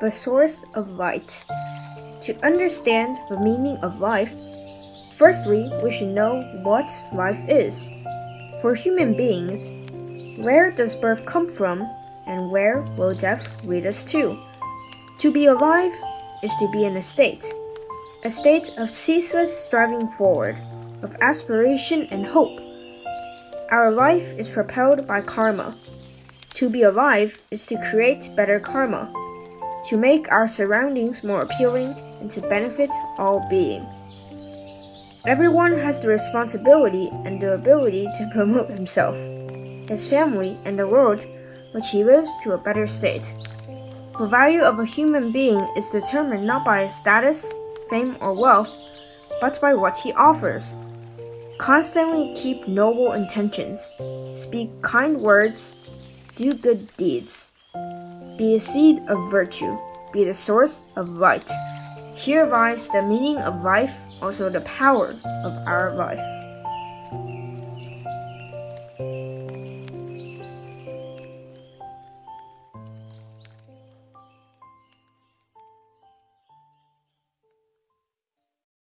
the source of light. To understand the meaning of life, firstly, we should know what life is. For human beings, where does birth come from, and where will death lead us to? To be alive is to be in a state, a state of ceaseless striving forward, of aspiration and hope. Our life is propelled by karma. To be alive is to create better karma, to make our surroundings more appealing, and to benefit all being. Everyone has the responsibility and the ability to promote himself, his family, and the world which he lives to a better state. The value of a human being is determined not by his status, fame, or wealth, but by what he offers. Constantly keep noble intentions, speak kind words, do good deeds. Be the seed of virtue, be the source of light. Here lies the meaning of life, also the power of our life.